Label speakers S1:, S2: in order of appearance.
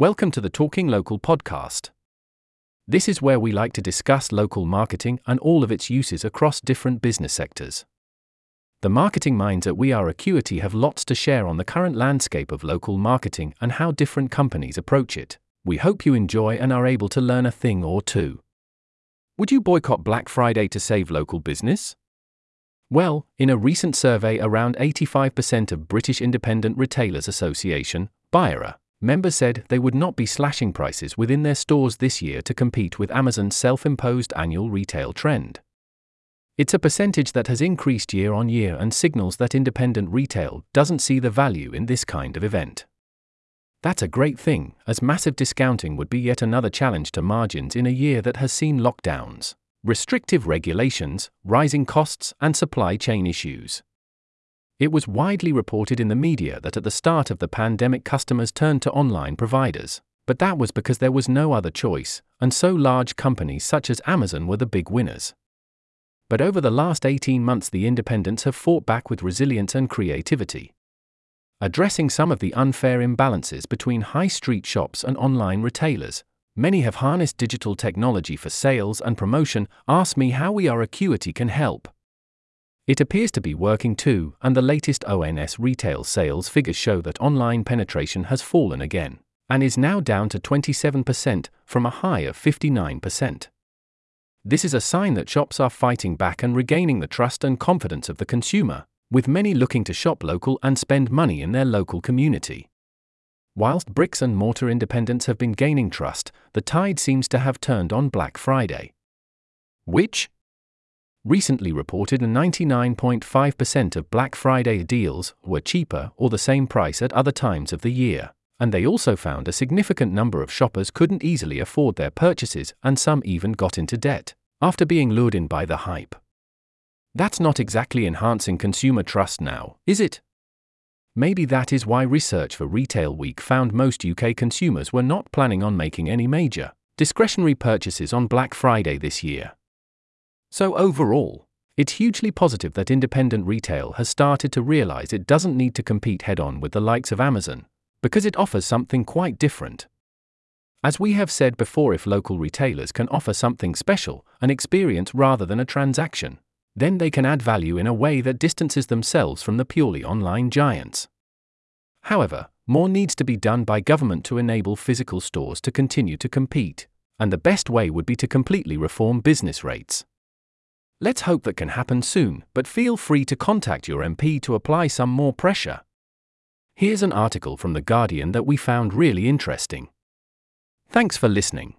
S1: Welcome to the Talking Local podcast. This is where we like to discuss local marketing and all of its uses across different business sectors. The marketing minds at We Are Acuity have lots to share on the current landscape of local marketing and how different companies approach it. We hope you enjoy and are able to learn a thing or two. Would you boycott Black Friday to save local business? Well, in a recent survey, around 85% of British Independent Retailers Association, BIRA, members said they would not be slashing prices within their stores this year to compete with Amazon's self imposed annual retail trend. It's a percentage that has increased year on year and signals that independent retail doesn't see the value in this kind of event. That's a great thing, as massive discounting would be yet another challenge to margins in a year that has seen lockdowns restrictive regulations, rising costs, and supply chain issues. It was widely reported in the media that at the start of the pandemic, customers turned to online providers, but that was because there was no other choice, and so large companies such as Amazon were the big winners. But over the last 18 months, the independents have fought back with resilience and creativity. Addressing some of the unfair imbalances between high street shops and online retailers, Many have harnessed digital technology for sales and promotion. Ask me how We Are Acuity can help. It appears to be working too, and the latest ONS retail sales figures show that online penetration has fallen again, and is now down to 27% from a high of 59%. This is a sign that shops are fighting back and regaining the trust and confidence of the consumer, with many looking to shop local and spend money in their local community. Whilst bricks and mortar independents have been gaining trust, the tide seems to have turned on Black Friday. Which recently reported 99.5% of Black Friday deals were cheaper or the same price at other times of the year, and they also found a significant number of shoppers couldn't easily afford their purchases and some even got into debt after being lured in by the hype. That's not exactly enhancing consumer trust now, is it? Maybe that is why research for Retail Week found most UK consumers were not planning on making any major, discretionary purchases on Black Friday this year. So, overall, it's hugely positive that independent retail has started to realize it doesn't need to compete head on with the likes of Amazon, because it offers something quite different. As we have said before, if local retailers can offer something special, an experience rather than a transaction, then they can add value in a way that distances themselves from the purely online giants. However, more needs to be done by government to enable physical stores to continue to compete, and the best way would be to completely reform business rates. Let's hope that can happen soon, but feel free to contact your MP to apply some more pressure. Here's an article from The Guardian that we found really interesting. Thanks for listening.